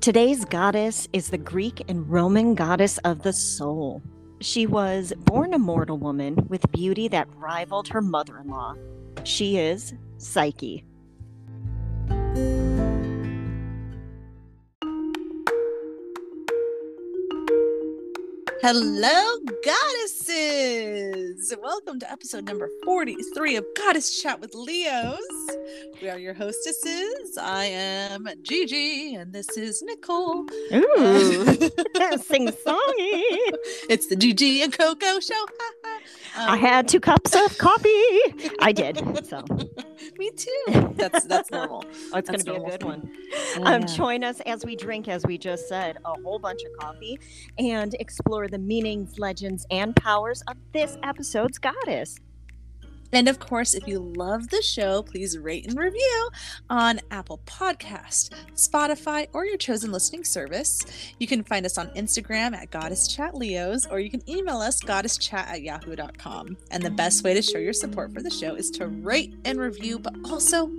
Today's goddess is the Greek and Roman goddess of the soul. She was born a mortal woman with beauty that rivaled her mother in law. She is Psyche. Hello, goddesses! Welcome to episode number 43 of Goddess Chat with Leos. We are your hostesses. I am Gigi, and this is Nicole. Ooh, sing songy. It's the Gigi and Coco show. I had two cups of coffee. I did. So Me too. That's that's normal. oh, it's going to be a good one. Oh, Um, join us as we drink, as we just said, a whole bunch of coffee and explore the meanings, legends, and powers of this episode's goddess. And of course, if you love the show, please rate and review on Apple Podcast, Spotify, or your chosen listening service. You can find us on Instagram at Goddess Chat Leos, or you can email us goddesschat at yahoo.com. And the best way to show your support for the show is to rate and review, but also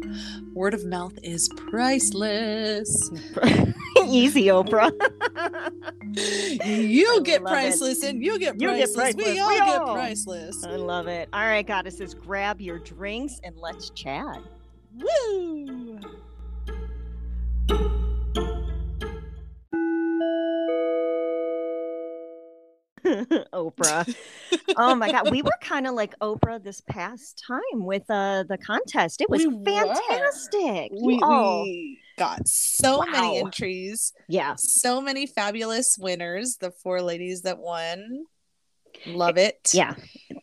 word of mouth is priceless. Easy, Oprah. You I get love it. priceless, and you get You get priceless. priceless. We all We get priceless. I love it. All right, goddesses, grab your drinks and let's chat. Woo! Oprah. oh my God. We were kind of like Oprah this past time with uh, the contest. It was We fantastic. We, all- we got so many entries, Yeah. so many fabulous winners. The four ladies that won, love it. Yeah.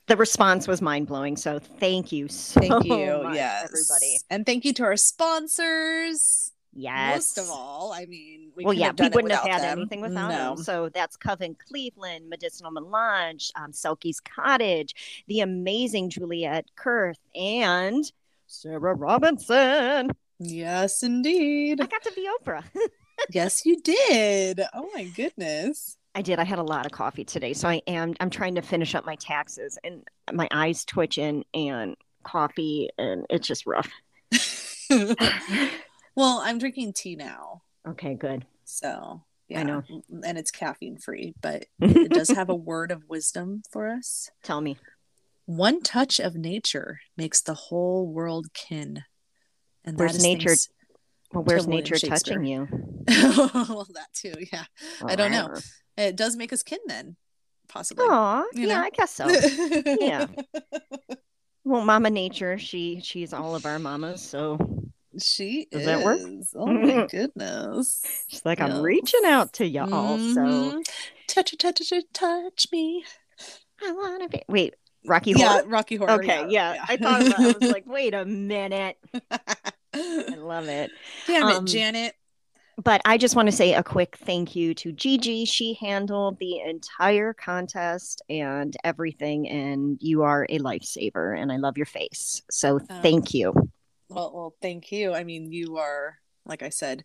The response was mind blowing. So thank you so thank you. much, yes, everybody. and thank you to our sponsors. Yes. Most of all, I mean, we well, yeah, have done we wouldn't have had them. anything without no. them. So that's Coven Cleveland, Medicinal Melange, um, Selkie's Cottage, the amazing Juliet Kurth, and Sarah Robinson. Yes, indeed. I got to be Oprah. yes, you did. Oh my goodness. I did. I had a lot of coffee today, so I am. I'm trying to finish up my taxes, and my eyes twitching, and coffee, and it's just rough. well, I'm drinking tea now, Okay, good. so yeah, I know. and it's caffeine free, but it does have a word of wisdom for us. Tell me. One touch of nature makes the whole world kin. And Where's nature Well, where's nature touching you? well, that too. Yeah, I don't know. It does make us kin then, possibly. Aw, You yeah, know? I guess so. yeah. Well, Mama Nature, she she's all of our mamas, so she Does is. that work? Oh my goodness. she's like, I'm reaching out to y'all. So Mhm. touch, touch, touch, touch me. I wanna be. Wait, Rocky Yeah, Rocky Horror. Okay, yeah, I thought about. I was like, wait a minute. I love it. Damn um, it, Janet. But I just want to say a quick thank you to Gigi. She handled the entire contest and everything, and you are a lifesaver. And I love your face. So Oh. thank you. Well, well, thank you. I mean, you are, like I said,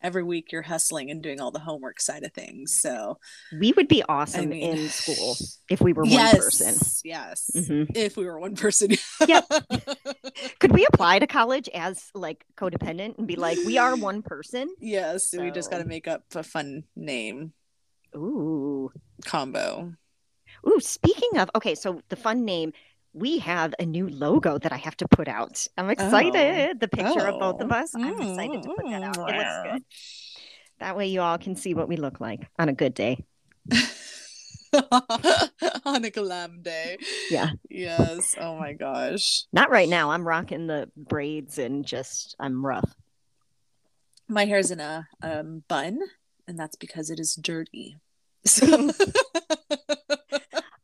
every week you're hustling and doing all the homework side of things. So We would be awesome mean- in school if we were yes, one person. Yes. Mhm. If we were one person. Yep. Could we apply to college as like codependent and be like, we are one person? yes. We just got to make up a fun name Ooh. combo. Ooh, speaking of, okay, so the fun name, we have a new logo that I have to put out. I'm excited. The picture of both of Oh. us. I'm excited to put that out. It looks Mm. good. That way you all can see what we look like on a good day. On a glam day. Yeah. Yes. Oh my gosh. Not right now. I'm rocking the braids and just I'm rough. My hair's in a um, bun, and that's because it is dirty. So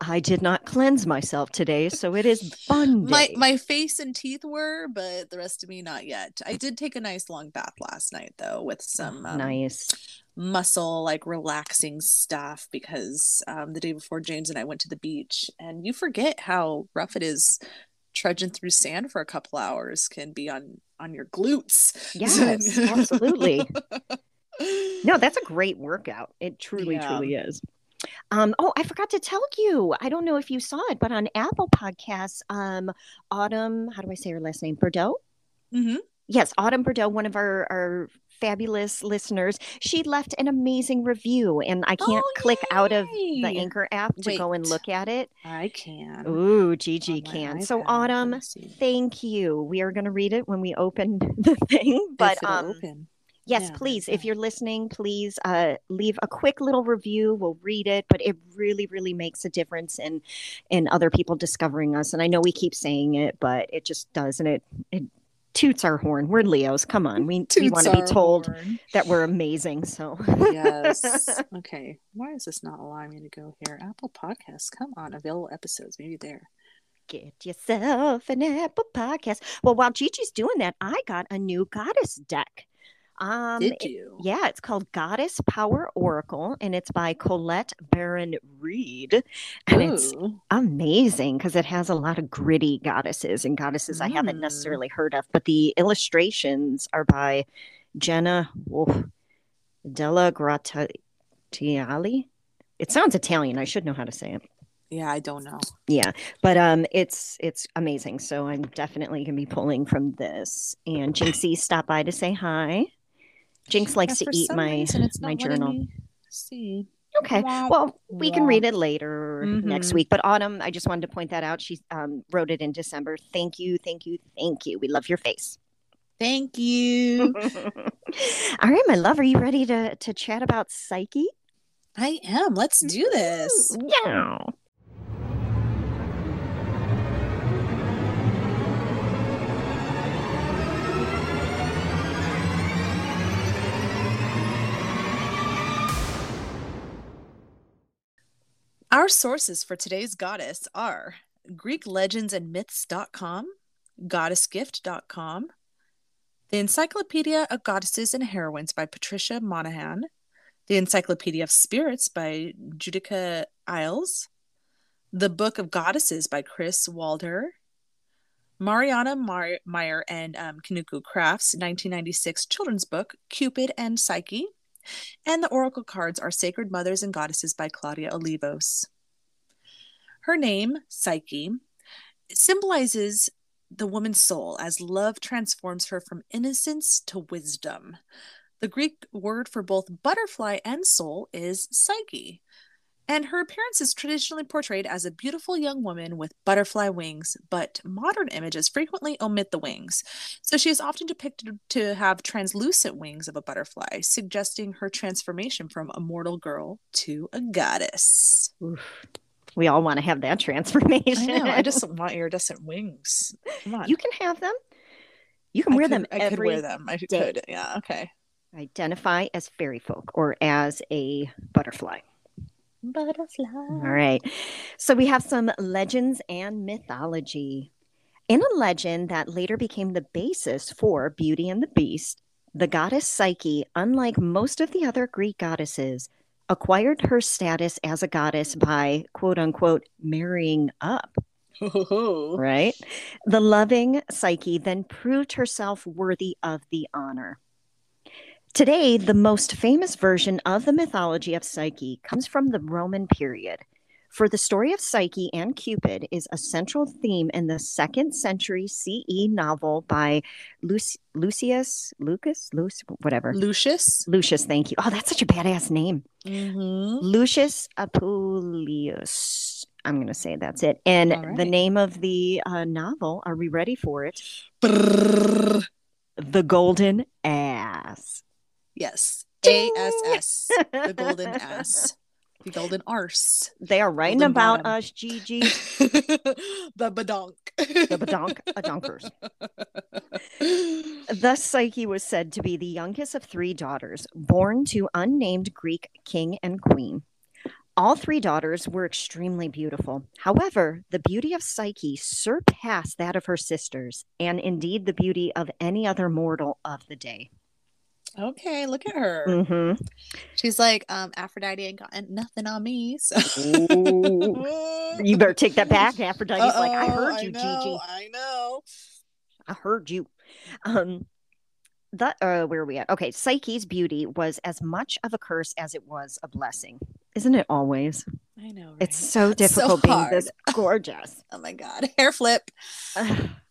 I did not cleanse myself today, so it is fun my my face and teeth were, but the rest of me not yet. I did take a nice long bath last night though, with some um, nice. muscle like relaxing stuff because um, the day before James and I went to the beach, and you forget how rough it is trudging through sand for a couple hours can be on on your glutes. Yes, absolutely. No, that's a great workout. It truly, Yeah. truly is. Um, oh, I forgot to tell you. I don't know if you saw it, but on Apple Podcasts, um, Autumn, how do I say her last name? Bordeaux? hmm yes, Autumn Burdell, one of our, our fabulous listeners, she left an amazing review, and I can't Oh, click out of the. Anchor app to go and look at it. I can. Ooh, Gigi my can. So. Autumn, thank you. We are going to read it when we open the thing, but um, open. Yes, Yeah, please, if you're listening, please uh, leave a quick little review. We'll read it, but it really, really makes a difference in in other people discovering us. And I know we keep saying it, but it just does, and it it toots our horn. We're Leos. Come on, we we want to be told horn. that we're amazing. So yes. Okay. Why is this not allowing me to go here? Apple Podcasts. Come on. Available episodes. Maybe there. Get yourself an Apple podcast. Well, while Gigi's doing that, I got a new goddess deck. Um, Did it- yeah, it's called Goddess Power Oracle, and it's by Colette Baron Reid, and it's amazing because it has a lot of gritty goddesses and goddesses I haven't Mm. necessarily heard of, but the illustrations are by Jenna oh, Della Gratiali. It sounds Italian. I should know how to say it. Yeah, I don't know. Yeah, but um, it's it's amazing. So I'm definitely gonna be pulling from this. And Jinxie stop by to say hi. Jinx likes Yeah, to eat my reason, my journal. See. Okay, well we can read it later next Mhm. week. But Autumn, I just wanted to point that out. She um, wrote it in December. Thank you, thank you, thank you. We love your face. Thank you. All right, my love, are you ready to to chat about Psyche? I am. Let's do this. Yeah. Our sources for today's goddess are GreekLegendsAndMyths.com, GoddessGift.com, The Encyclopedia of Goddesses and Heroines by Patricia Monaghan, The Encyclopedia of Spirits by Judika Illes, The Book of Goddesses by Kris Waldherr, Mariana Mar- Mayer and um, Kinuko Craft's 1996 children's book, Cupid and Psyche, and the oracle cards are Sacred Mothers and Goddesses by Claudia Olivos. Her name, Psyche, symbolizes the woman's soul as love transforms her from innocence to wisdom. The Greek word for both butterfly and soul is psyche, and her appearance is traditionally portrayed as a beautiful young woman with butterfly wings, but modern images frequently omit the wings. So she is often depicted to have translucent wings of a butterfly, suggesting her transformation from a mortal girl to a goddess. Oof. We all want to have that transformation. I know. I just want iridescent wings. You can have them. You can I wear could- them I every could wear them. I day. could. Yeah. Okay. identify as fairy folk or as a butterfly. Butterfly. All right. So we have some legends and mythology. In a legend that later became the basis for Beauty and the Beast, the goddess Psyche, unlike most of the other Greek goddesses, acquired her status as a goddess by quote unquote marrying up. right? The loving Psyche then proved herself worthy of the honor. Today, the most famous version of the mythology of Psyche comes from the Roman period. For the story of Psyche and Cupid is a central theme in the second century CE novel by Luc- Lucius, Lucas, Luc, whatever. Lucius. Lucius, thank you. Oh, that's such a badass name. Mm-hmm. Lucius Apuleius. I'm going to say that's it. And All the name of the uh, novel, are we ready for it? Brrr. The Golden Ass. Yes. A S S. The golden S, The golden arse. They are writing Golden about bottom. us, Gigi. the badonk. The badonk donkers. Thus, Psyche was said to be the youngest of three daughters, born to unnamed Greek king and queen. All three daughters were extremely beautiful. However, the beauty of Psyche surpassed that of her sisters, and indeed the beauty of any other mortal of the day. Okay, look at her. Mhm. She's like, um, Aphrodite ain't got nothing on me. So You better take that back. Aphrodite's like, I heard you, know, Gigi. I know. I heard you. Um, that uh, where are we at? Okay, Psyche's beauty was as much of a curse as it was a blessing. Isn't it always? I know. Right? It's so It's so difficult being this gorgeous. oh my god, hair flip.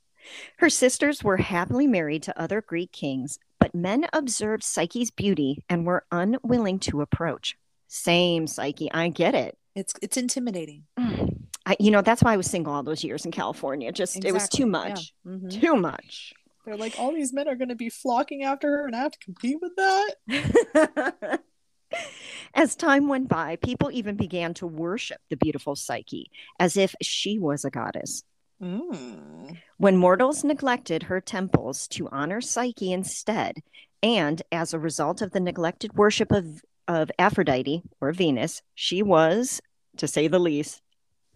Her sisters were happily married to other Greek kings, but men observed Psyche's beauty and were unwilling to approach. Same, Psyche. I get it. It's it's intimidating. I, you know, that's why I was single all those years in California. Just it was too much. yeah. Mhm. Too much. They're like, all these men are going to be flocking after her, and I have to compete with that. As time went by, people even began to worship the beautiful Psyche as if she was a goddess. Mm. When mortals neglected her temples to honor Psyche instead, and as a result of the neglected worship of, of Aphrodite or Venus, she was, to say the least,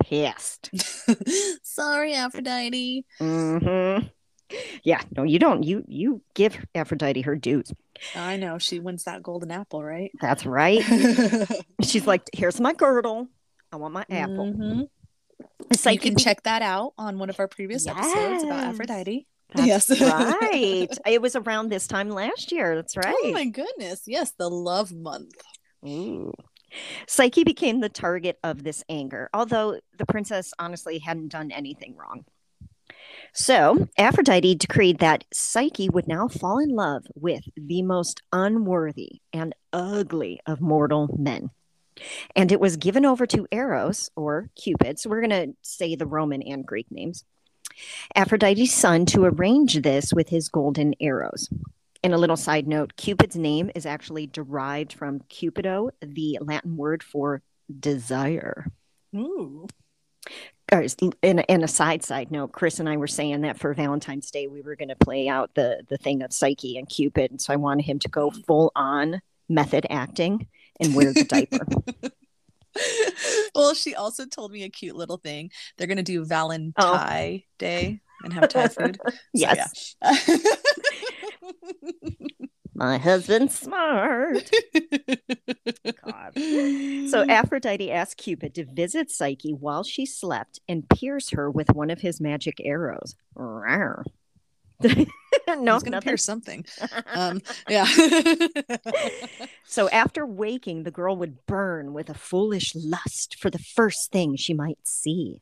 pissed. Sorry, Aphrodite. hmm Yeah, no, you don't. You you give Aphrodite her dues. I know she wins that golden apple, right? That's right. She's like, here's my girdle. I want my apple. Mhm. Psyche you can be- check that out on one of our previous episodes about Aphrodite. That's Yes. right. It was around this time last year. That's oh right. Oh my goodness. Yes, the love month. Ooh. Psyche became the target of this anger, although the princess honestly hadn't done anything wrong. So Aphrodite decreed that Psyche would now fall in love with the most unworthy and ugly of mortal men. And it was given over to Eros or Cupid. So we're going to say the Roman and Greek names. Aphrodite's son to arrange this with his golden arrows. And a little side note Cupid's name is actually derived from Cupido, the Latin word for desire. Ooh. Or, in, a, in a side side note, Chris and I were saying that for Valentine's Day we were going to play out the the thing of Psyche and Cupid, and so I wanted him to go full on method acting and wear the diaper. well, she also told me a cute little thing. They're going to do Valentine oh. Day and have Thai food. So, yes, yeah. my husband's smart. God. So Aphrodite asked Cupid to visit Psyche while she slept and pierce her with one of his magic arrows. Rawr. no, He's gonna pierce something. Um, yeah. So after waking, the girl would burn with a foolish lust for the first thing she might see.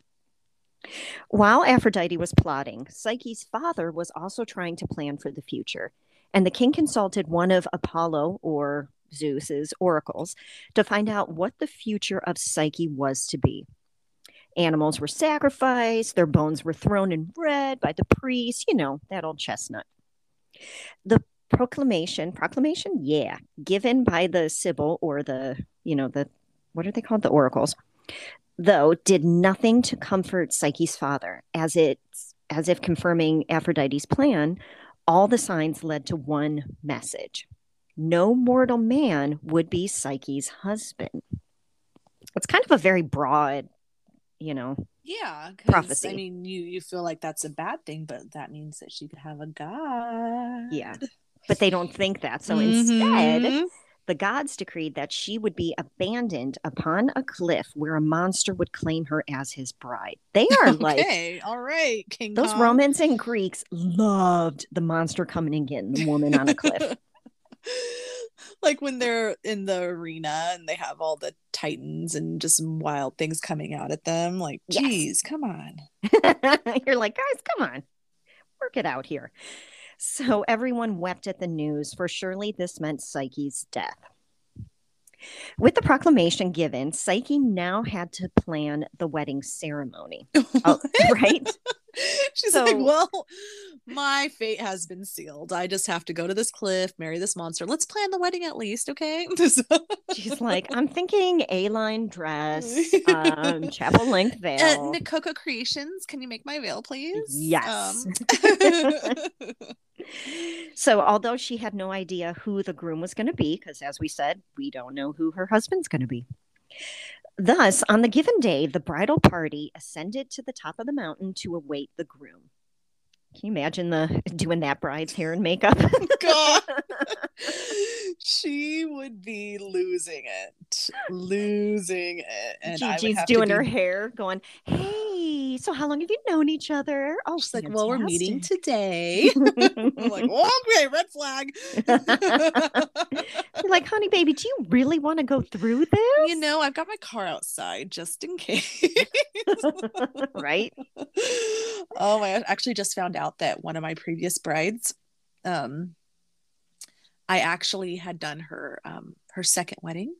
While Aphrodite was plotting, Psyche's father was also trying to plan for the future, and the king consulted one of Apollo or Zeus's oracles to find out what the future of Psyche was to be. Animals were sacrificed, their bones were thrown in bread by the priests, you know, that old chestnut. The proclamation, proclamation, yeah, given by the Sibyl or the, you know, the, what are they called? The oracles, though, did nothing to comfort Psyche's father, as it's as if confirming Aphrodite's plan. All the signs led to one message: no mortal man would be Psyche's husband. It's kind of a very broad, you know, yeah. Prophecy. I mean, you you feel like that's a bad thing, but that means that she could have a god. yeah. But they don't think that. So instead, Mhm. the gods decreed that she would be abandoned upon a cliff where a monster would claim her as his bride. They are like okay, all right, King those Kong. Romans and Greeks loved the monster coming and getting the woman on a cliff. like when they're in the arena and they have all the titans and just some wild things coming out at them. Like, Yes. geez, come on. You're like, guys, come on, work it out here. So everyone wept at the news, for surely this meant Psyche's death. With the proclamation given, Psyche now had to plan the wedding ceremony. Oh, right? She's So- like, well, my fate has been sealed. I just have to go to this cliff, marry this monster. Let's plan the wedding at least, okay? She's like, I'm thinking A line dress, um, chapel length Uh, veil. Nicoco Creations, can you make my veil, please? Yes. Um, So, although she had no idea who the groom was going to be, because as we said, we don't know who her husband's going to be. Thus, on the given day, the bridal party ascended to the top of the mountain to await the groom. Can you imagine the doing that bride's hair and makeup? God. she would be losing it, losing it. And Gigi's doing be- her hair, going, "Hey, so how long have you known each other?" Oh, She's like, well, we're meeting today. I'm like, well, okay, red flag. Like, honey, baby, do you really want to go through this? you know, I've got my car outside just in case. right? oh my! I actually just found out that one of my previous brides, um, I actually had done her um her second wedding,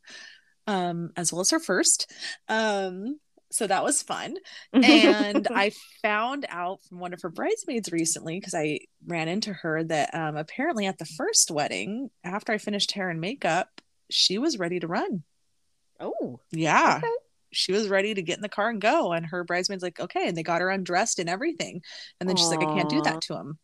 um, as well as her first. Um, so that was fun. and I found out from one of her bridesmaids recently because I ran into her that um, apparently at the first wedding, after I finished hair and makeup, she was ready to run. oh, Yeah. okay. She was ready to get in the car and go. And her bridesmaid's like, okay. And they got her undressed and everything. And then she's like, I can't do that to him.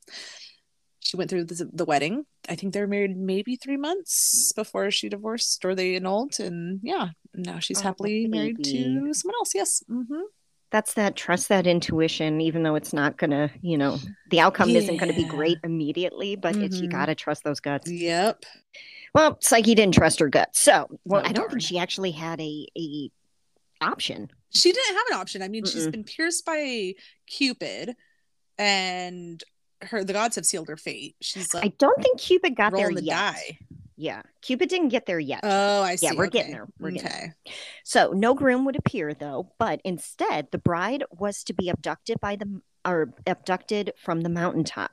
She went through the, the wedding. I think they were married maybe three months before she divorced or they annulled. And yeah, now she's Oh, happily married to someone else. Yes. hmm That's that trust that intuition, even though it's not gonna, you know, the outcome isn't gonna be great immediately, but it's you Mhm. gotta trust those guts. Yep. Well, Psyche didn't trust her guts, so well, Oh, I don't darn. think she actually had a a option. She didn't have an option. I mean, she's Mm-mm. been pierced by Cupid, and her the gods have sealed her fate. She's like I don't think Cupid got there the yet. die. Yeah, Cupid didn't get there yet. Oh, I see. Yeah, we're okay. getting there. We're getting okay. So no groom would appear though, but instead the bride was to be abducted by the or abducted from the mountaintop.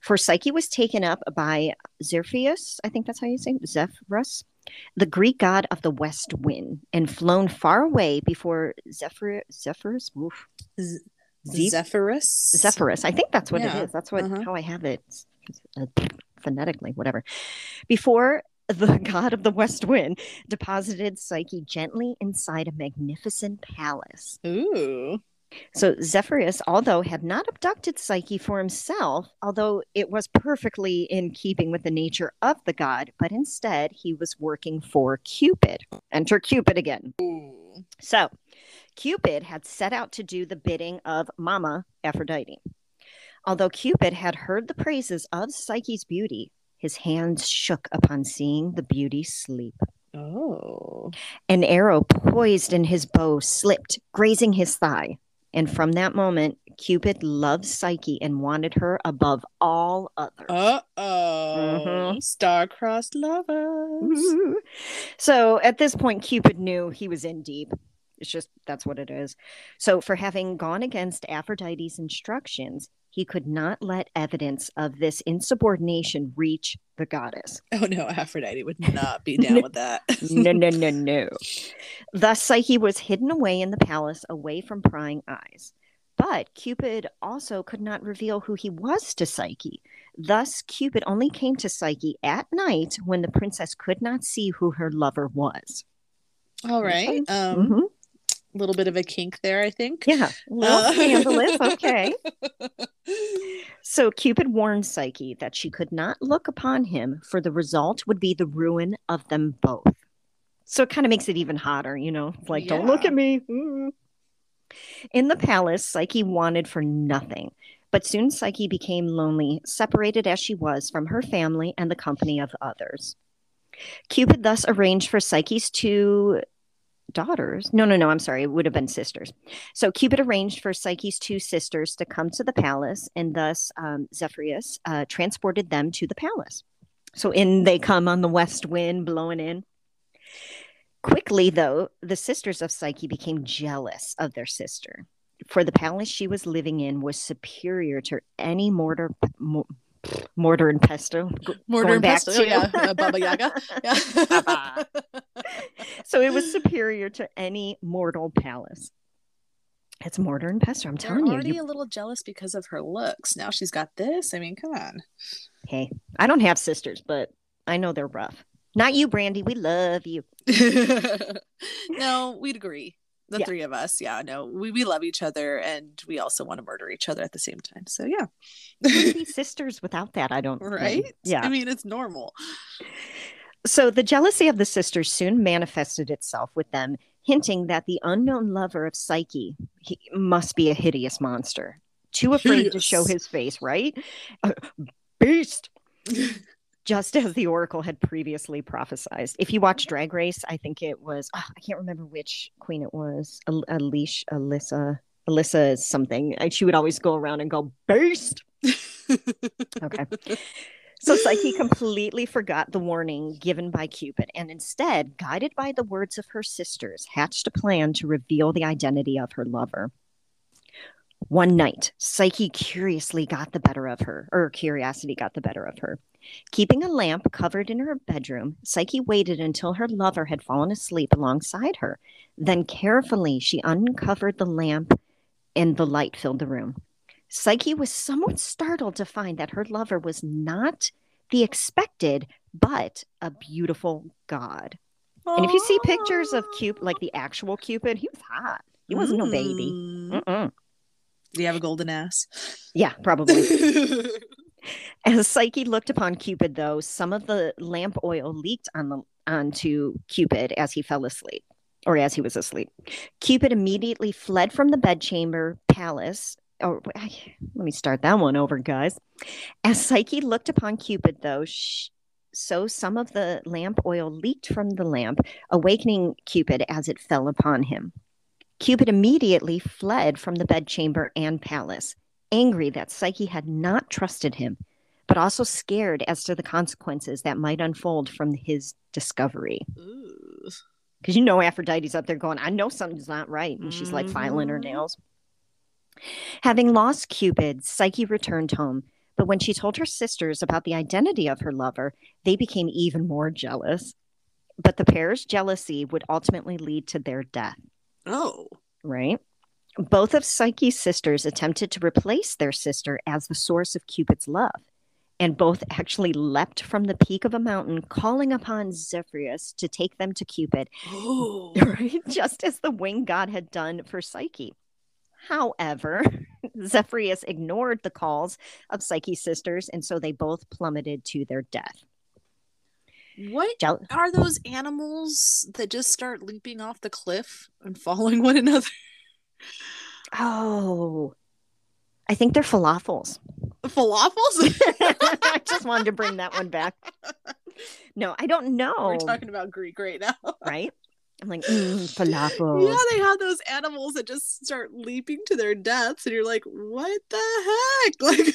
For Psyche was taken up by Zephyros, I think that's how you say it, Zephyrus, the Greek god of the west wind, and flown far away before Zephyr Zephyrus. Oof. Z- Zephyrus. Zephyrus. I think that's what Yeah, it is. That's what uh-huh. how I have it uh, phonetically, whatever. Before the god of the west wind deposited Psyche gently inside a magnificent palace. Ooh. So Zephyrus, although had not abducted Psyche for himself, although it was perfectly in keeping with the nature of the god, but instead he was working for Cupid. Enter Cupid again. Ooh. So, Cupid had set out to do the bidding of Mama Aphrodite. Although Cupid had heard the praises of Psyche's beauty, his hands shook upon seeing the beauty sleep. Oh. An arrow poised in his bow slipped, grazing his thigh. And from that moment, Cupid loved Psyche and wanted her above all others. Uh oh. Mhm. Star-crossed lovers. So at this point, Cupid knew he was in deep. It's just that's what it is. So for having gone against Aphrodite's instructions, he could not let evidence of this insubordination reach the goddess. Oh no, Aphrodite would not be down with that. No, no, no, no. Thus, Psyche was hidden away in the palace, away from prying eyes. But Cupid also could not reveal who he was to Psyche. Thus, Cupid only came to Psyche at night when the princess could not see who her lover was. All right. Um, Mhm. A little bit of a kink there, I think. Yeah, little Uh, scandalous. Okay. So Cupid warned Psyche that she could not look upon him, for the result would be the ruin of them both. So it kind of makes it even hotter, you know? It's like, don't look at me. Mm. In the palace, Psyche wanted for nothing. But soon Psyche became lonely, separated as she was from her family and the company of others. Cupid thus arranged for Psyche's two daughters. No, no, no, I'm sorry. It would have been sisters. So Cupid arranged for Psyche's two sisters to come to the palace, and thus um, Zephyrius uh, transported them to the palace. So in they come on the west wind blowing in. Quickly, though, the sisters of Psyche became jealous of their sister, for the palace she was living in was superior to any mortar, mo- mortar and pesto. Mortar and pestle. to- Yeah, uh, Baba Yaga. Yeah. Baba. so it was superior to any mortal palace. It's mortar and pesto. I'm They're telling you, already you. a little jealous because of her looks. Now she's got this. I mean, come on. Hey, I don't have sisters, but I know they're rough. Not you, Brandy. We love you. no, we'd agree. The Yeah. three of us, yeah, no, we, we love each other and we also want to murder each other at the same time. So yeah, be sisters without that. I don't. think. right? Yeah. I mean, it's normal. So the jealousy of the sisters soon manifested itself with them, hinting that the unknown lover of Psyche he must be a hideous monster, too afraid to show his face. Right? Uh, beast. just as the oracle had previously prophesied. If you watch Drag Race, I think it was oh, I can't remember which queen it was. Al- Alicia, Alyssa, Alyssa is something. And she would always go around and go beast. okay. So Psyche completely forgot the warning given by Cupid and instead, guided by the words of her sisters, hatched a plan to reveal the identity of her lover. One night, Psyche curiously got the better of her, or curiosity got the better of her. Keeping a lamp covered in her bedroom, Psyche waited until her lover had fallen asleep alongside her. Then carefully she uncovered the lamp and the light filled the room. Psyche was somewhat startled to find that her lover was not the expected, but a beautiful god. And if you see pictures of Cupid, like the actual Cupid, he was hot. He wasn't no baby. Mm. Mm-mm. Do you have a golden ass? Yeah, probably. As Psyche looked upon Cupid, though, some of the lamp oil leaked on the onto Cupid as he fell asleep, or as he was asleep. Cupid immediately fled from the bedchamber palace. Oh, let me start that one over, guys. As Psyche looked upon Cupid, though, sh- so some of the lamp oil leaked from the lamp, awakening Cupid as it fell upon him. Cupid immediately fled from the bedchamber and palace, angry that Psyche had not trusted him, but also scared as to the consequences that might unfold from his discovery. Because you know Aphrodite's up there going, I know something's not right. And she's like filing her Mhm. nails. Having lost Cupid, Psyche returned home. But when she told her sisters about the identity of her lover, they became even more jealous. But the pair's jealousy would ultimately lead to their death, Oh. right? Both of Psyche's sisters attempted to replace their sister as the source of Cupid's love. And both actually leapt from the peak of a mountain, calling upon Zephyrus to take them to Cupid Oh. right? Just as the winged god had done for Psyche. However, Zephyrus ignored the calls of Psyche's sisters, and so they both plummeted to their death. What are those animals that just start leaping off the cliff and following one another? oh, I think they're falafels. Falafels? I just wanted to bring that one back. No, I don't know. We're talking about Greek right now. right? I'm like, mm, falafels. Yeah, they have those animals that just start leaping to their deaths, and you're like, what the heck? Like,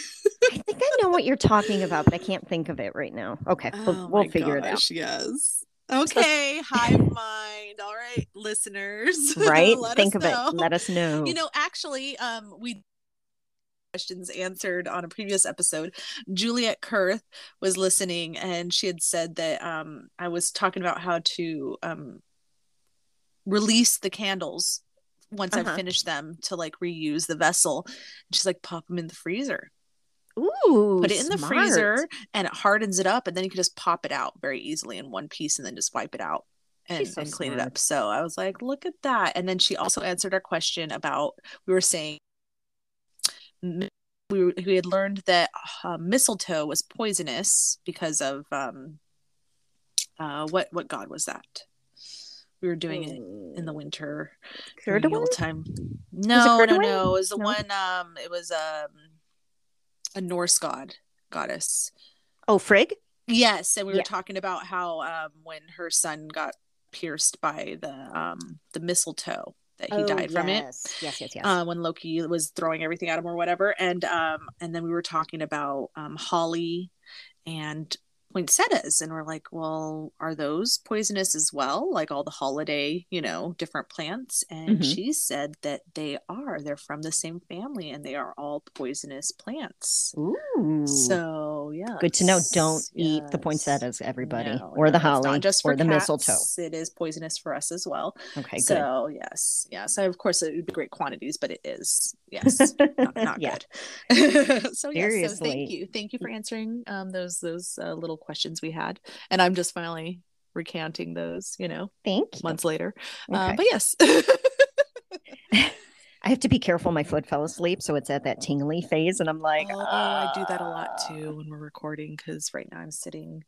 I think I know what you're talking about, but I can't think of it right now. Okay, we'll, Oh we'll figure it out. gosh, Yes. Okay, hive mind. All right, listeners. Right? Think of know. it. Let us know. You know, actually, um, we questions answered on a previous episode. Juliet Kurth was listening, and she had said that um, I was talking about how to um, release the candles once Uh-huh. I've finished them to like reuse the vessel. She's like, pop them in the freezer, Ooh, put it in the freezer, and it hardens it up, and then you can just pop it out very easily in one piece, and then just wipe it out. And, so and clean it up. So I was like, look at that. And then she also answered our question about we were saying we, we had learned that uh, mistletoe was poisonous because of um uh what what god was that we were doing it in the winter? Yule time no no no it was the No? one um it was um a norse god goddess Oh, Frigg? yes and we were talking about how um when her son got pierced by the um the mistletoe that he Oh, died from it yes. Yes, yes, yes. uh, when Loki was throwing everything at him or whatever. And um, and then we were talking about um, holly and poinsettias, and we're like, well, are those poisonous as well? Like all the holiday, you know, different plants. And Mhm. she said that they are. They're from the same family, and they are all poisonous plants. Ooh. So yeah, Good to know. Don't eat the poinsettias, everybody, or the holly, just or the mistletoe. It is poisonous for us as well. Okay, good. So yes, yes. So of course it would be great quantities, but it is yes, not, not good. so yes, so thank you, thank you for answering um those those uh, little questions we had, and I'm just finally recanting those, you know, Thank you. months later. Uh, but yes, I have to be careful. My foot fell asleep, so it's at that tingly phase, and I'm like, oh, I do that a lot too when we're recording because right now I'm sitting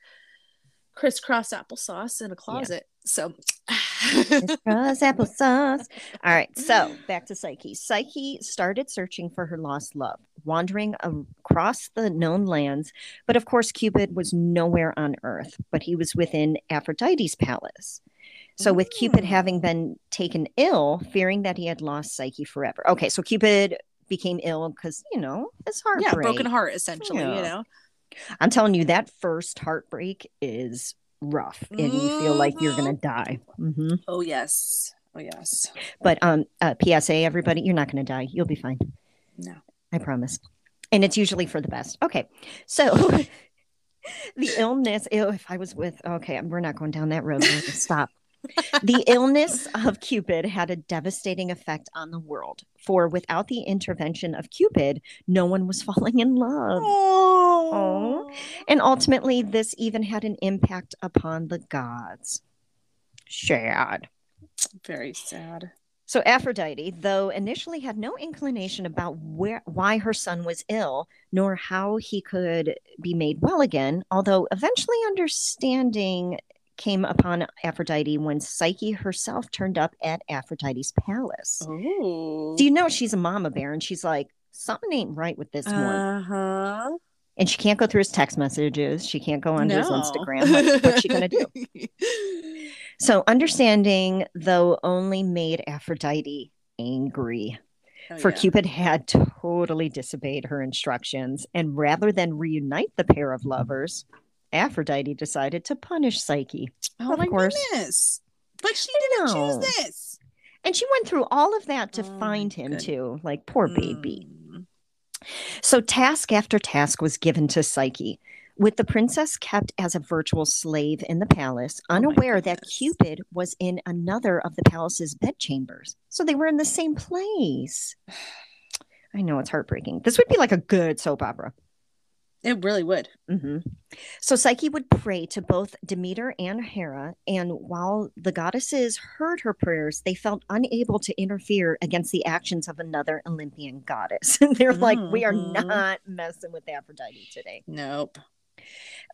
crisscross applesauce in a closet. So crisscross applesauce. All right, so back to Psyche. Psyche started searching for her lost love, wandering across the known lands. But of course, Cupid was nowhere on Earth, but he was within Aphrodite's palace. So, with Cupid having been taken ill, fearing that he had lost Psyche forever. Okay, so Cupid became ill because, you know, his heart. Yeah, broken heart, essentially, yeah. you know. I'm telling you, that first heartbreak is rough and mm-hmm. you feel like you're gonna mm-hmm. die. Mm-hmm. Oh yes, oh yes. But um, uh, PSA, everybody, you're not gonna die. You'll be fine. No, I promise. And it's usually for the best. Okay, so the illness. Ew, if I was with, okay, we're not going down that road. Stop the illness of Cupid had a devastating effect on the world, for without the intervention of Cupid, no one was falling in love. Oh. And ultimately, this even had an impact upon the gods. Sad. Very sad. So Aphrodite, though initially had no inclination about where why her son was ill, nor how he could be made well again, although eventually understanding came upon Aphrodite when Psyche herself turned up at Aphrodite's palace. Ooh. Do you know she's a mama bear and she's like, something ain't right with this uh-huh. one. And she can't go through his text messages. She can't go onto no. his Instagram. What, what's she going to do? so, understanding, though, only made Aphrodite angry. Oh, for yeah. Cupid had totally disobeyed her instructions. And rather than reunite the pair of lovers, Aphrodite decided to punish Psyche. Oh of my course. goodness. But she didn't choose this. And she went through all of that to oh, find him good. too. Like poor baby. Mm. So task after task was given to Psyche, with the princess kept as a virtual slave in the palace, oh unaware oh that Cupid was in another of the palace's bedchambers. So they were in the same place. I know it's heartbreaking. This would be like a good soap opera. It really would. Mm-hmm. So Psyche would pray to both Demeter and Hera, and while the goddesses heard her prayers, they felt unable to interfere against the actions of another Olympian goddess. They're mm-hmm. like, we are mm-hmm. not messing with Aphrodite today. Nope.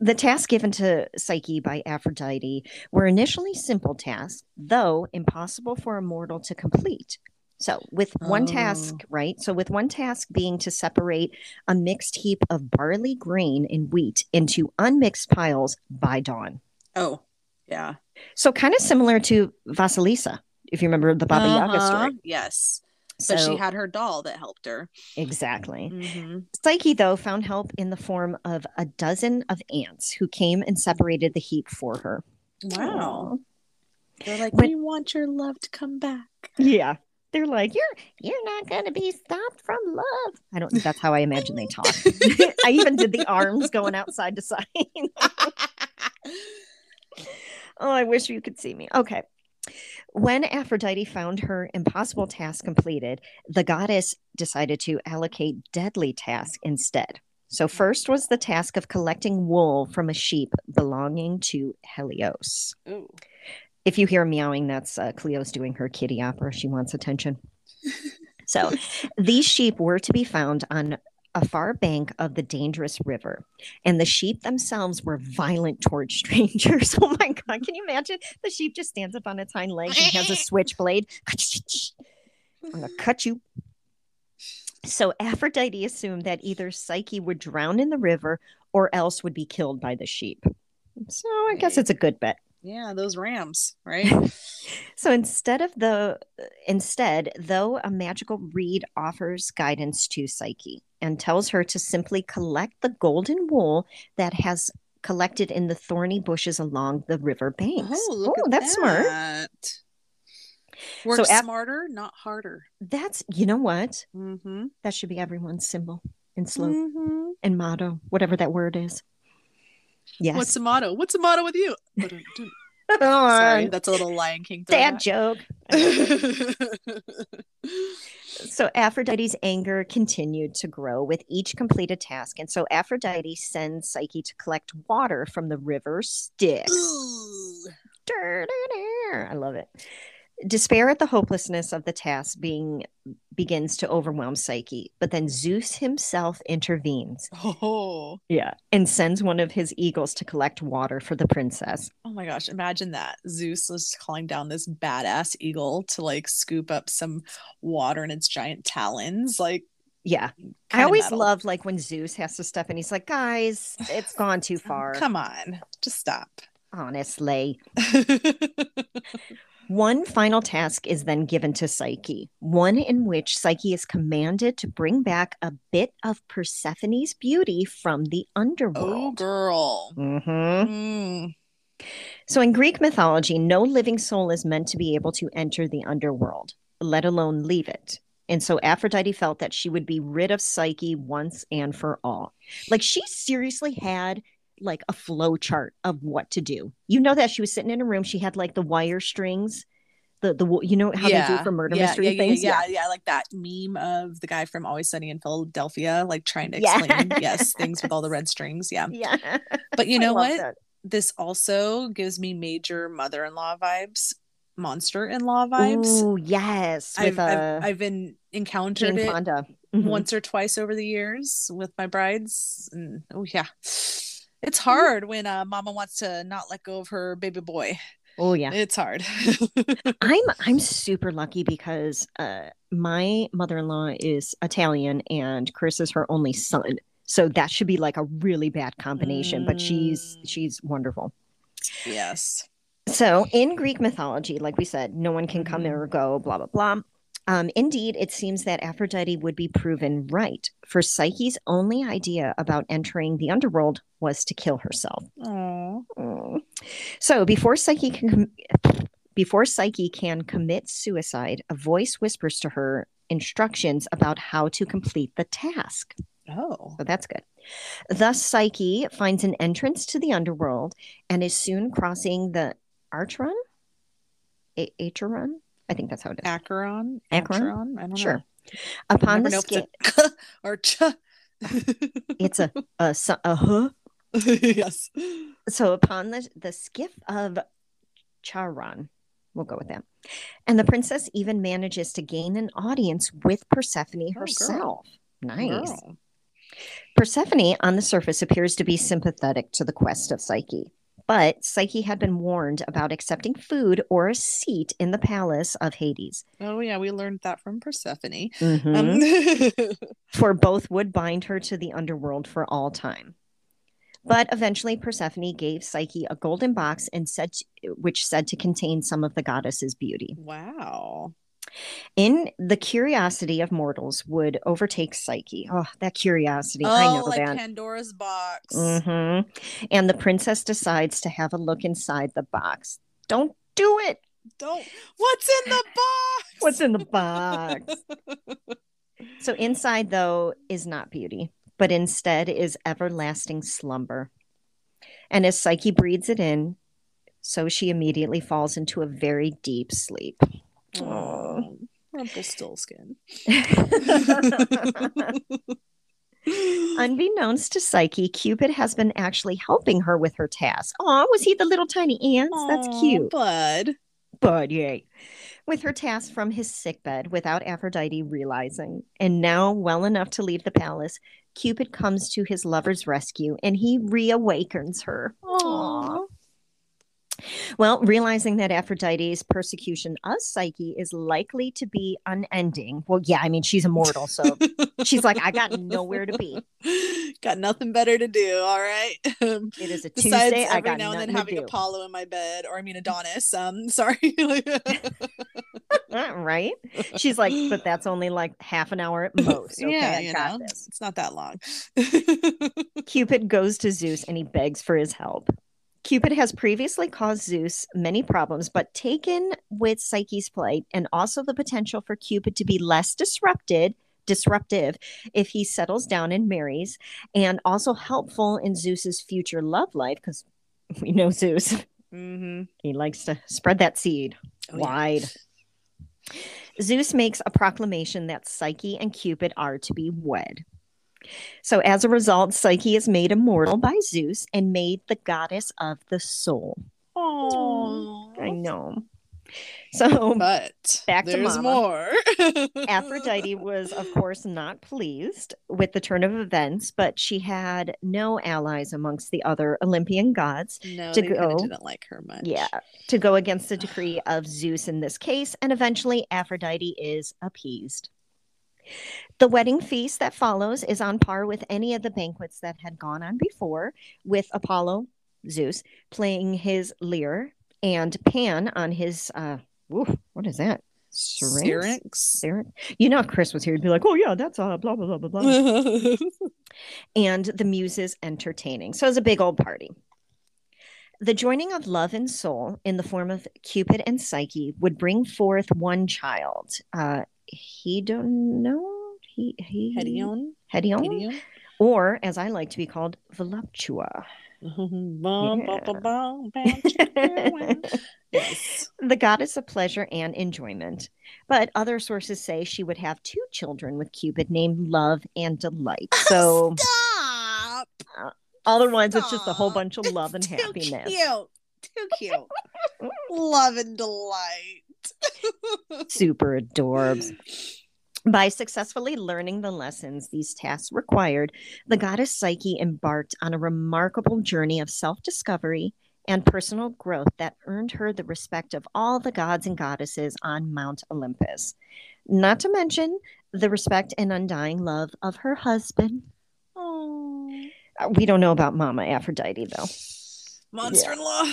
The tasks given to Psyche by Aphrodite were initially simple tasks, though impossible for a mortal to complete. So, with one oh. task, right? So, with one task being to separate a mixed heap of barley, grain, and wheat into unmixed piles by dawn. Oh, yeah. So, kind of similar to Vasilisa, if you remember the Baba uh-huh. Yaga story. Yes. So, but she had her doll that helped her. Exactly. Mm-hmm. Psyche, though, found help in the form of a dozen of ants who came and separated the heap for her. Wow. Aww. They're like, when, we want your love to come back. Yeah they're like, "You're you're not going to be stopped from love." I don't. That's how I imagine they talk. I even did the arms going outside to side. oh, I wish you could see me. Okay. When Aphrodite found her impossible task completed, the goddess decided to allocate deadly tasks instead. So, first was the task of collecting wool from a sheep belonging to Helios. Ooh. If you hear meowing, that's uh, Cleo's doing her kitty opera. She wants attention. so these sheep were to be found on a far bank of the dangerous river, and the sheep themselves were violent towards strangers. Oh my God, can you imagine? The sheep just stands up on its hind legs and has a switchblade. I'm going to cut you. So Aphrodite assumed that either Psyche would drown in the river or else would be killed by the sheep. So I guess it's a good bet yeah those rams right so instead of the instead though a magical reed offers guidance to psyche and tells her to simply collect the golden wool that has collected in the thorny bushes along the river banks oh, oh that's that. smart Work so ap- smarter not harder that's you know what mm-hmm. that should be everyone's symbol and slope mm-hmm. and motto whatever that word is Yes. What's the motto? What's the motto with you? Uh, Sorry, that's a little Lion King. Dad joke. so Aphrodite's anger continued to grow with each completed task, and so Aphrodite sends Psyche to collect water from the river Styx. I love it. Despair at the hopelessness of the task being begins to overwhelm Psyche, but then Zeus himself intervenes. Oh. Yeah. And sends one of his eagles to collect water for the princess. Oh my gosh, imagine that. Zeus was calling down this badass eagle to like scoop up some water in its giant talons. Like Yeah. I always love like when Zeus has to step in. He's like, guys, it's gone too far. Come on, just stop. Honestly. One final task is then given to Psyche, one in which Psyche is commanded to bring back a bit of Persephone's beauty from the underworld. oh, underworld. girl. Mhm. Mm. So, in Greek mythology, no living soul is meant to be able to enter the underworld, let alone leave it. And so Aphrodite felt that she would be rid of Psyche once and for all. Like she seriously had like a flow chart of what to do. You know that she was sitting in a room. She had like the wire strings, the the you know how they do for murder yeah, mystery yeah, yeah, things. Yeah, yeah, like that meme of the guy from Always Sunny in Philadelphia, like trying to Yeah. explain yes things with all the red strings. Yeah, yeah. but you know what? that. This also gives me major mother-in-law vibes, monster-in-law vibes. Ooh, yes, I've, with uh, I've I've been encountered it. Mhm. once or twice over the years with my brides, and oh yeah, it's hard when uh, mama wants to not let go of her baby boy. Oh yeah. It's hard. I'm I'm super lucky because uh, my mother-in-law is Italian and Chris is her only son. So that should be like a really bad combination, but she's Mm. she's wonderful. yes. So in Greek mythology, like we said, no one can come Mhm. or go, blah blah blah. Um, indeed, it seems that Aphrodite would be proven right. For Psyche's only idea about entering the underworld was to kill herself. Oh. Mm. So before Psyche can com- before Psyche can commit suicide, a voice whispers to her instructions about how to complete the task. Oh. So that's good. Thus, Psyche finds an entrance to the underworld and is soon crossing the Archeron. A- Acheron? I think that's how it is. Acheron? Acheron? I don't Sure. know. Upon the skin, it's a or ch. it's a a, su- a huh. yes. so upon the, the skiff of Charon, we'll go with that. And the princess even manages to gain an audience with Persephone Oh, herself. nice. Girl. Persephone on the surface appears to be sympathetic to the quest of Psyche. But Psyche had been warned about accepting food or a seat in the palace of Hades. Oh yeah, we learned that from Persephone. Mhm. Um, for both would bind her to the underworld for all time. But eventually, Persephone gave Psyche a golden box and said, which said to contain some of the goddess's beauty. wow. In the curiosity of mortals would overtake Psyche. Oh, that curiosity! I Oh, know like that. Pandora's box. hmm And the princess decides to have a look inside the box. Don't do it. Don't. What's in the box? What's in the box? so inside, though, is not beauty, but instead is everlasting slumber. And as Psyche breathes it in, so she immediately falls into a very deep sleep. Oh, Rumpelstiltskin. Skin. Unbeknownst to Psyche, Cupid has been actually helping her with her task. Aw, was he the little tiny ants? That's cute. bud. Bud, yay. With her task from his sickbed without Aphrodite realizing. And now, well enough to leave the palace, Cupid comes to his lover's rescue and he reawakens her. Aw. Well, realizing that Aphrodite's persecution of Psyche is likely to be unending. Well, yeah, I mean, she's immortal, so she's like, I got nowhere to be. Got nothing better to do. All right. Um, It is a Besides Tuesday. I every got now and then having do. Apollo in my bed, or I mean Adonis. Um, sorry. Uh, right? She's like, but that's only like half an hour at most. Okay, yeah, I you know, this. it's not that long. Cupid goes to Zeus and he begs for his help. Cupid has previously caused Zeus many problems, but taken with Psyche's plight and also the potential for Cupid to be less disrupted, disruptive if he settles down and marries, and also helpful in Zeus's future love life, because we know Zeus, mm-hmm. he likes to spread that seed Oh, yeah. wide. Zeus makes a proclamation that Psyche and Cupid are to be wed. So, as a result, Psyche is made immortal by Zeus and made the goddess of the soul. Oh, I know. So But Back to there's Mama. more. Aphrodite was, of course, not pleased with the turn of events, but she had no allies amongst the other Olympian gods. no, to they go. didn't like her much. Yeah, to go against the decree of Zeus in this case, and eventually Aphrodite is appeased. The wedding feast that follows is on par with any of the banquets that had gone on before, with Apollo, Zeus, playing his lyre and Pan on his, uh, ooh, what is that? Syrinx. Syrinx? You know, if Chris was here, he'd be like, oh, yeah, that's uh, blah, blah, blah, blah, blah. and the muses entertaining. So it was a big old party. The joining of love and soul in the form of Cupid and Psyche would bring forth one child. Uh, he don't know. He he Hedion. Hedion, Hedion. or as I like to be called, Voluptua. Yes. the goddess of pleasure and enjoyment. But other sources say she would have two children with Cupid named Love and Delight. So Stop. Uh, other ones, it's just a whole bunch of love and Too happiness. Cute. Too cute. Love and delight. Super adorbs. By successfully learning the lessons these tasks required, the goddess Psyche embarked on a remarkable journey of self discovery and personal growth that earned her the respect of all the gods and goddesses on Mount Olympus. Not to mention the respect and undying love of her husband. Oh. We don't know about Mama Aphrodite, though. Monster in law.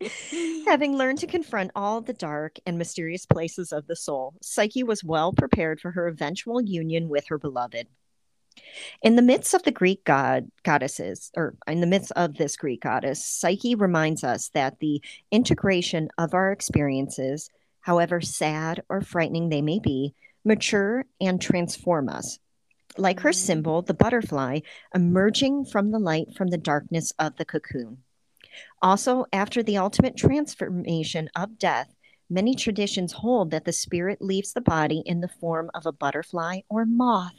Having learned to confront all the dark and mysterious places of the soul, Psyche was well prepared for her eventual union with her beloved. In the midst of the Greek god goddesses, or in the midst of this Greek goddess, Psyche reminds us that the integration of our experiences, however sad or frightening they may be, mature and transform us. Like her symbol, the butterfly, emerging from the light from the darkness of the cocoon. Also, after the ultimate transformation of death, many traditions hold that the spirit leaves the body in the form of a butterfly or moth.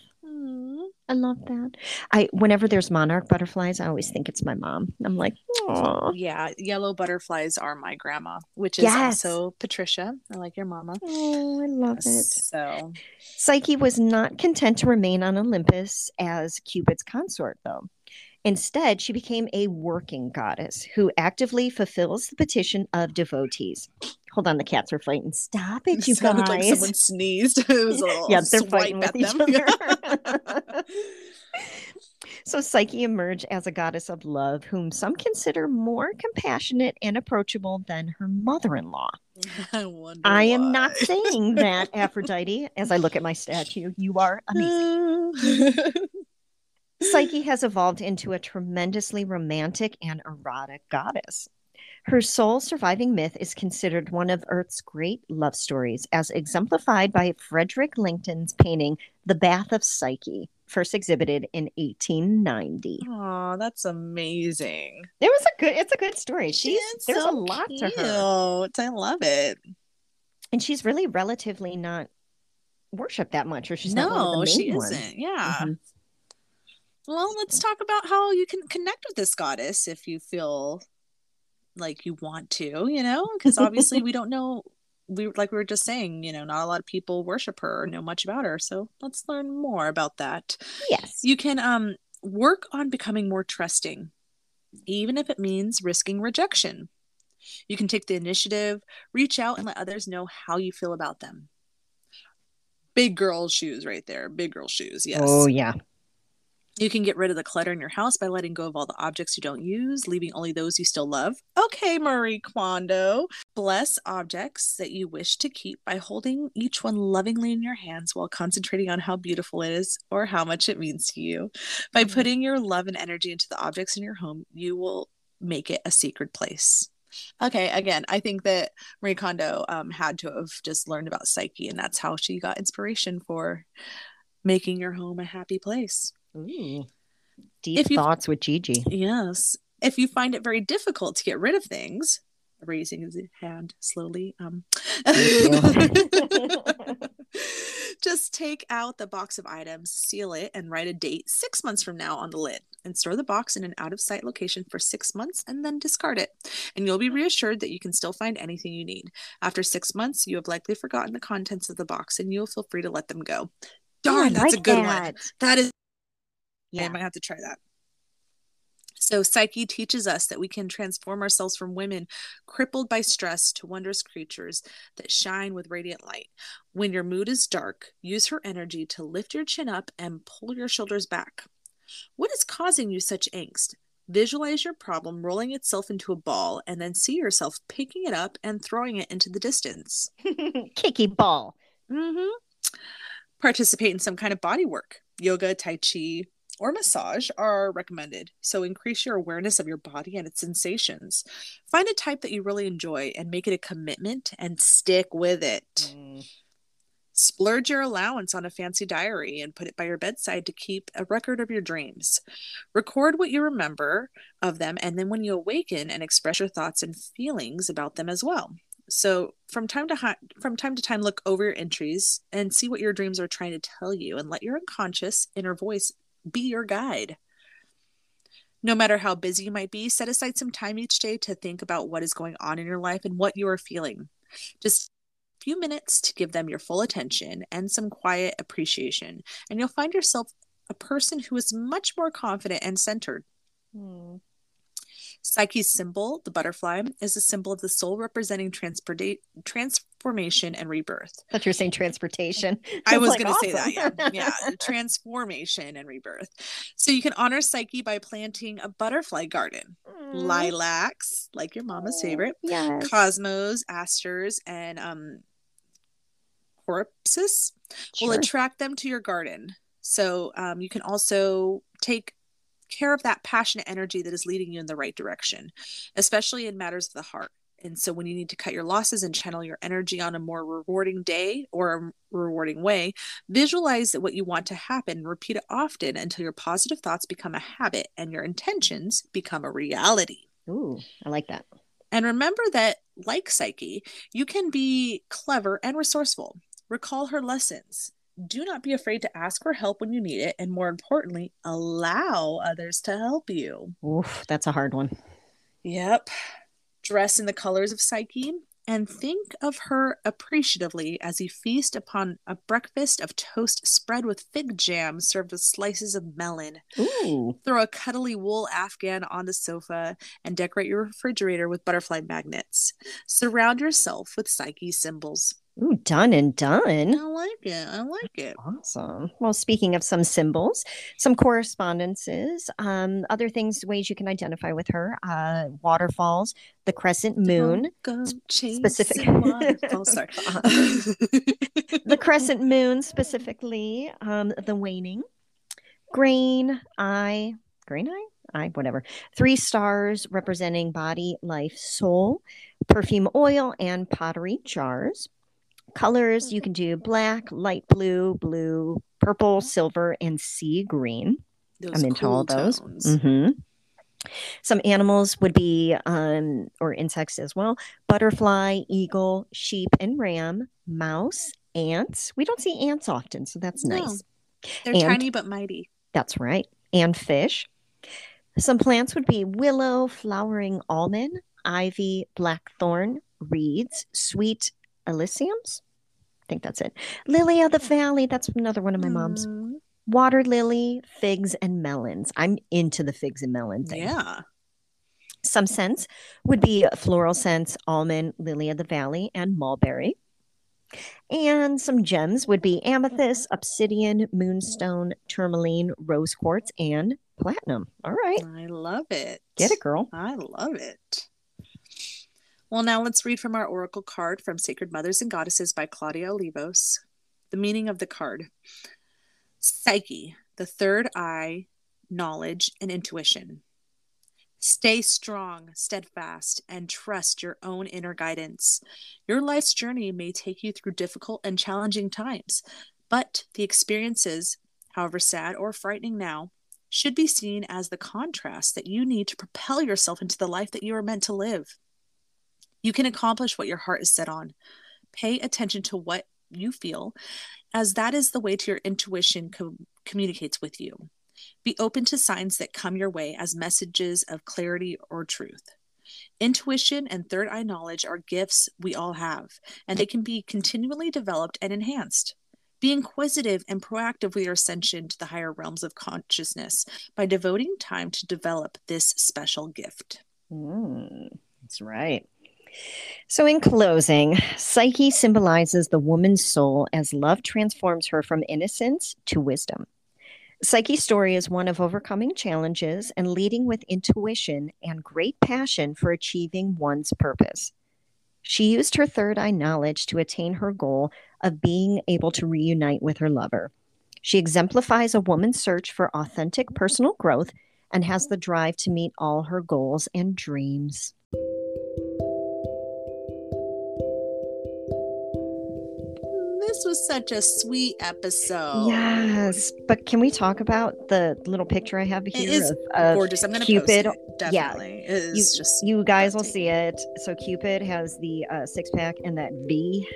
I love that. I whenever there's monarch butterflies, I always think it's my mom. I'm like, oh, Yeah, yellow butterflies are my grandma, which is Yes. also Patricia. I like your mama. oh, I love it. So Psyche was not content to remain on Olympus as Cupid's consort, though. Instead, she became a working goddess who actively fulfills the petition of devotees. Hold on, the cats are fighting. Stop it, you sounded guys. like someone sneezed. it yeah, they're fighting with each other. so Psyche emerged as a goddess of love, whom some consider more compassionate and approachable than her mother-in-law. I wonder I am not saying that, Aphrodite. As I look at my statue, you are amazing. Psyche has evolved into a tremendously romantic and erotic goddess. Her sole surviving myth is considered one of Earth's great love stories, as exemplified by Frederick Leighton's painting The Bath of Psyche, first exhibited in 1890. Oh, that's amazing. It was a good it's a good story. She's It's there's so a lot to her. I love it. And she's really relatively not worshipped that much, or she's not one no, she ones. isn't. Yeah. Mhm. Well, let's talk about how you can connect with this goddess if you feel like you want to, you know, because obviously we don't know. We like we were just saying, you know, not a lot of people worship her or know much about her. So let's learn more about that. Yes. You can um work on becoming more trusting, even if it means risking rejection. You can take the initiative, reach out, and let others know how you feel about them. Big girl shoes right there. Big girl shoes. Yes. Oh yeah. You can get rid of the clutter in your house by letting go of all the objects you don't use, leaving only those you still love. Okay, Marie Kondo. Bless objects that you wish to keep by holding each one lovingly in your hands while concentrating on how beautiful it is or how much it means to you. By Mhm. putting your love and energy into the objects in your home, you will make it a sacred place. Okay, again, I think that Marie Kondo um, had to have just learned about Psyche, and that's how she got inspiration for making your home a happy place. Ooh. Deep If you- thoughts with Gigi. Yes. If you find it very difficult to get rid of things, raising his hand slowly, um, just Just take out the box of items, seal it, and write a date six months from now on the lid. And store the box in an out of sight location for six months and then discard it. And you'll be reassured that you can still find anything you need. After six months, you have likely forgotten the contents of the box and you'll feel free to let them go. Darn, that's like a good that. one. That is. Yeah. I might have to try that. So, Psyche teaches us that we can transform ourselves from women crippled by stress to wondrous creatures that shine with radiant light. When your mood is dark, use her energy to lift your chin up and pull your shoulders back. What is causing you such angst? Visualize your problem rolling itself into a ball and then see yourself picking it up and throwing it into the distance. Kicky ball. Mm-hmm. Participate in some kind of body work yoga, Tai Chi, or massage are recommended. So increase your awareness of your body and its sensations. Find a type that you really enjoy and make it a commitment and stick with it. Mm. Splurge your allowance on a fancy diary and put it by your bedside to keep a record of your dreams. Record what you remember of them, and then when you awaken and express your thoughts and feelings about them as well. So from time to from time to time, look over your entries and see what your dreams are trying to tell you, and let your unconscious inner voice be your guide. No matter how busy you might be, set aside some time each day to think about what is going on in your life and what you are feeling. Just a few minutes to give them your full attention and some quiet appreciation, and you'll find yourself a person who is much more confident and centered. Hmm. Psyche's symbol, the butterfly, is a symbol of the soul representing transformation and rebirth. But you're saying transportation. I was like, going to awesome. say that. Yeah. Yeah. transformation and rebirth. So you can honor Psyche by planting a butterfly garden. Mm. Lilacs, like your mama's oh, favorite. Yes. Cosmos, asters, and um coreopsis sure. will attract them to your garden. So um, you can also take care of that passionate energy that is leading you in the right direction, especially in matters of the heart. And so, when you need to cut your losses and channel your energy on a more rewarding day or a rewarding way, visualize what you want to happen, repeat it often until your positive thoughts become a habit and your intentions become a reality. Ooh, I like that. And remember that, like Psyche, you can be clever and resourceful. Recall her lessons do not be afraid to ask for help when you need it. And more importantly, allow others to help you. Oof, that's a hard one. Yep. Dress in the colors of Psyche and think of her appreciatively as you feast upon a breakfast of toast spread with fig jam served with slices of melon. Ooh. Throw a cuddly wool afghan on the sofa and decorate your refrigerator with butterfly magnets. Surround yourself with Psyche symbols. Ooh, done and done. I like it. I like it. Awesome. Well, speaking of some symbols, some correspondences, um, other things, ways you can identify with her, uh, waterfalls, the crescent moon, specific. oh, sorry. the crescent moon specifically, um, the waning, grain, eye, grain eye, eye, whatever. Three stars representing body, life, soul, perfume oil, and pottery jars Colors you can do black, light blue, blue, purple, silver, and sea green. Those I'm into cool all those. Mm-hmm. Some animals would be, um, or insects as well butterfly, eagle, sheep, and ram, mouse, ants. We don't see ants often, so that's no. nice. They're and, tiny but mighty. That's right. And fish. Some plants would be willow, flowering almond, ivy, blackthorn, reeds, sweet alyssums. I think that's it. Lily of the Valley. That's another one of my mom's. Mm. Water lily, figs, and melons. I'm into the figs and melon thing. Yeah. Some scents would be floral scents, almond, lily of the valley, and mulberry. And some gems would be amethyst, obsidian, moonstone, tourmaline, rose quartz, and platinum. All right. I love it. Get it, girl. I love it. Well, now let's read from our oracle card from Sacred Mothers and Goddesses by Claudia Olivos. The meaning of the card Psyche, the third eye, knowledge, and intuition. Stay strong, steadfast, and trust your own inner guidance. Your life's journey may take you through difficult and challenging times, but the experiences, however sad or frightening now, should be seen as the contrast that you need to propel yourself into the life that you are meant to live. You can accomplish what your heart is set on. Pay attention to what you feel, as that is the way to your intuition com- communicates with you. Be open to signs that come your way as messages of clarity or truth. Intuition and third eye knowledge are gifts we all have, and they can be continually developed and enhanced. Be inquisitive and proactive with your ascension to the higher realms of consciousness by devoting time to develop this special gift. Mm, that's right. So, in closing, Psyche symbolizes the woman's soul as love transforms her from innocence to wisdom. Psyche's story is one of overcoming challenges and leading with intuition and great passion for achieving one's purpose. She used her third eye knowledge to attain her goal of being able to reunite with her lover. She exemplifies a woman's search for authentic personal growth and has the drive to meet all her goals and dreams. Was such a sweet episode. Yes, but can we talk about the little picture I have here? It is of, of gorgeous. I'm going to Cupid. post it. Definitely, Yeah, it you, just you guys will see it. So Cupid has the uh, six pack and that V,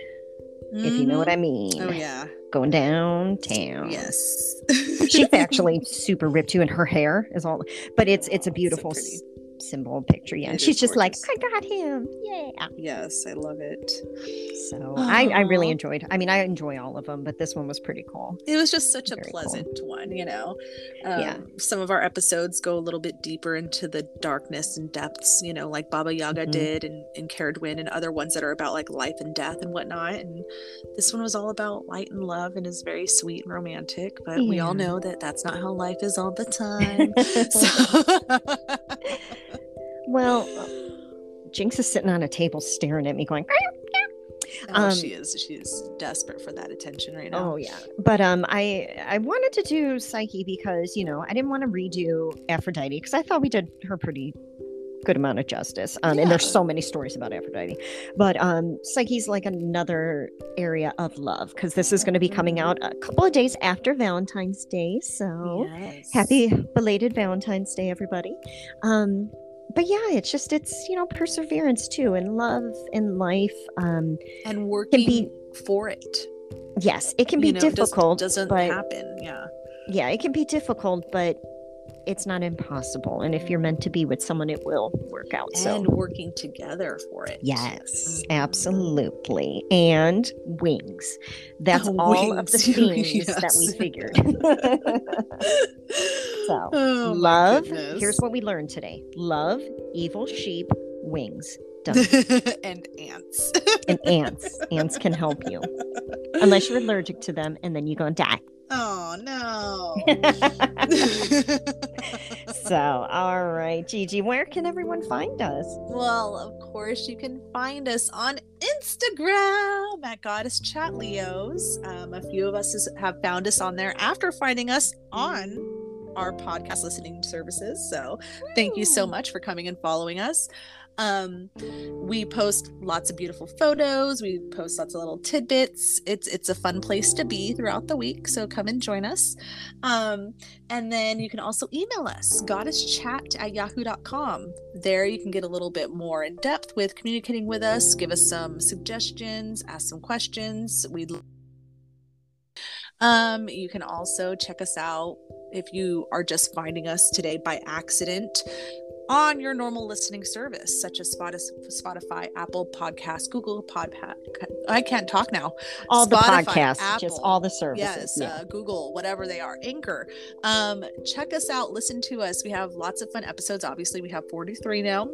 if you know what I mean. Oh yeah. Going downtown. Yes. She's actually super ripped too, and her hair is all. But it's it's a so beautiful pretty. s- symbol picture. Yeah, and It she's just like. I got him. Yeah. Yes, I love it. So I I really enjoyed. I mean, I enjoy all of them, but this one was pretty cool. It was just such a Very cool. pleasant one, you know. Um, Yeah. Some of our episodes go a little bit deeper into the darkness and depths, you know, like Baba Yaga Mhm. did and, and Cerridwen and other ones that are about like life and death and whatnot. And this one was all about light and love and is very sweet and romantic. But we all know that that's not how life is all the time. so. Well, Jinx is sitting on a table staring at me, going, Oh, Um, she is. She's desperate for that attention right now. "Oh yeah." But um, I I wanted to do Psyche because you know I didn't want to redo Aphrodite because I thought we did her pretty good amount of justice. Um, and there's so many stories about Aphrodite, but um, Psyche's like another area of love because this is going to be coming out a couple of days after Valentine's Day. So Yes. happy belated Valentine's Day, everybody. Um, but yeah, it's just it's you know perseverance too, and love in life. Um, and working be- for it. yes, it can be you know, it just difficult. doesn't but happen. Yeah. yeah, it can be difficult, but it's not impossible. And if you're meant to be with someone, it will work out. So and working together for it. Yes, absolutely. And wings. That's Oh, all of the wings. things that we figured. so, Oh, love. Here's what we learned today love, evil sheep, wings. And ants. and ants. Ants can help you. Unless you're allergic to them, and then you're going to die. Oh no. so, all right, Gigi, where can everyone find us? Well, of course, you can find us on Instagram at Goddess Chat Leos. Um, a few of us have found us on there after finding us on our podcast listening services. So, thank you so much for coming and following us. Um, we post lots of beautiful photos. We post lots of little tidbits. It's it's a fun place to be throughout the week. So come and join us. Um, and then you can also email us, goddesschat at yahoo.com. There you can get a little bit more in depth with communicating with us, give us some suggestions, ask some questions. We'd um, you can also check us out if you are just finding us today by accident on your normal listening service, such as Spotify, Apple Podcast, Google Podcast. I can't talk now. All the Spotify, podcasts, just all the services. Yes, yeah. uh, Google, whatever they are, Anchor. Um, check us out, listen to us. We have lots of fun episodes. Obviously, we have 43 now,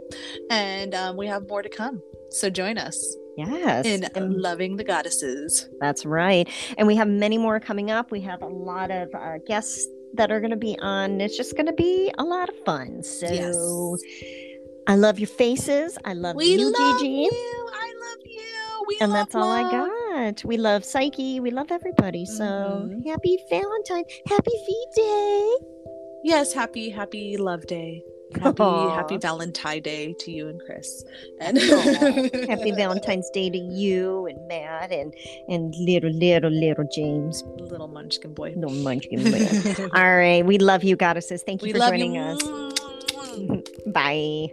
and um, we have more to come. So join us yes. in and Loving the Goddesses. that's right. And we have many more coming up. We have a lot of uh, guests that are going to be on. It's just going to be a lot of fun. So Yes. I love your faces. I love We you, love Gigi. you. I love you. We And love that's all I got. We love Psyche. We love everybody. So Mhm. happy Valentine. Happy V Day. Yes, happy, happy Love Day. Happy, happy Valentine Day to you and Chris. And happy Valentine's Day to you and Matt and and little little little James, little Munchkin boy. little Munchkin. boy. All right, we love you, goddesses. Thank you we for love joining you. us. Bye.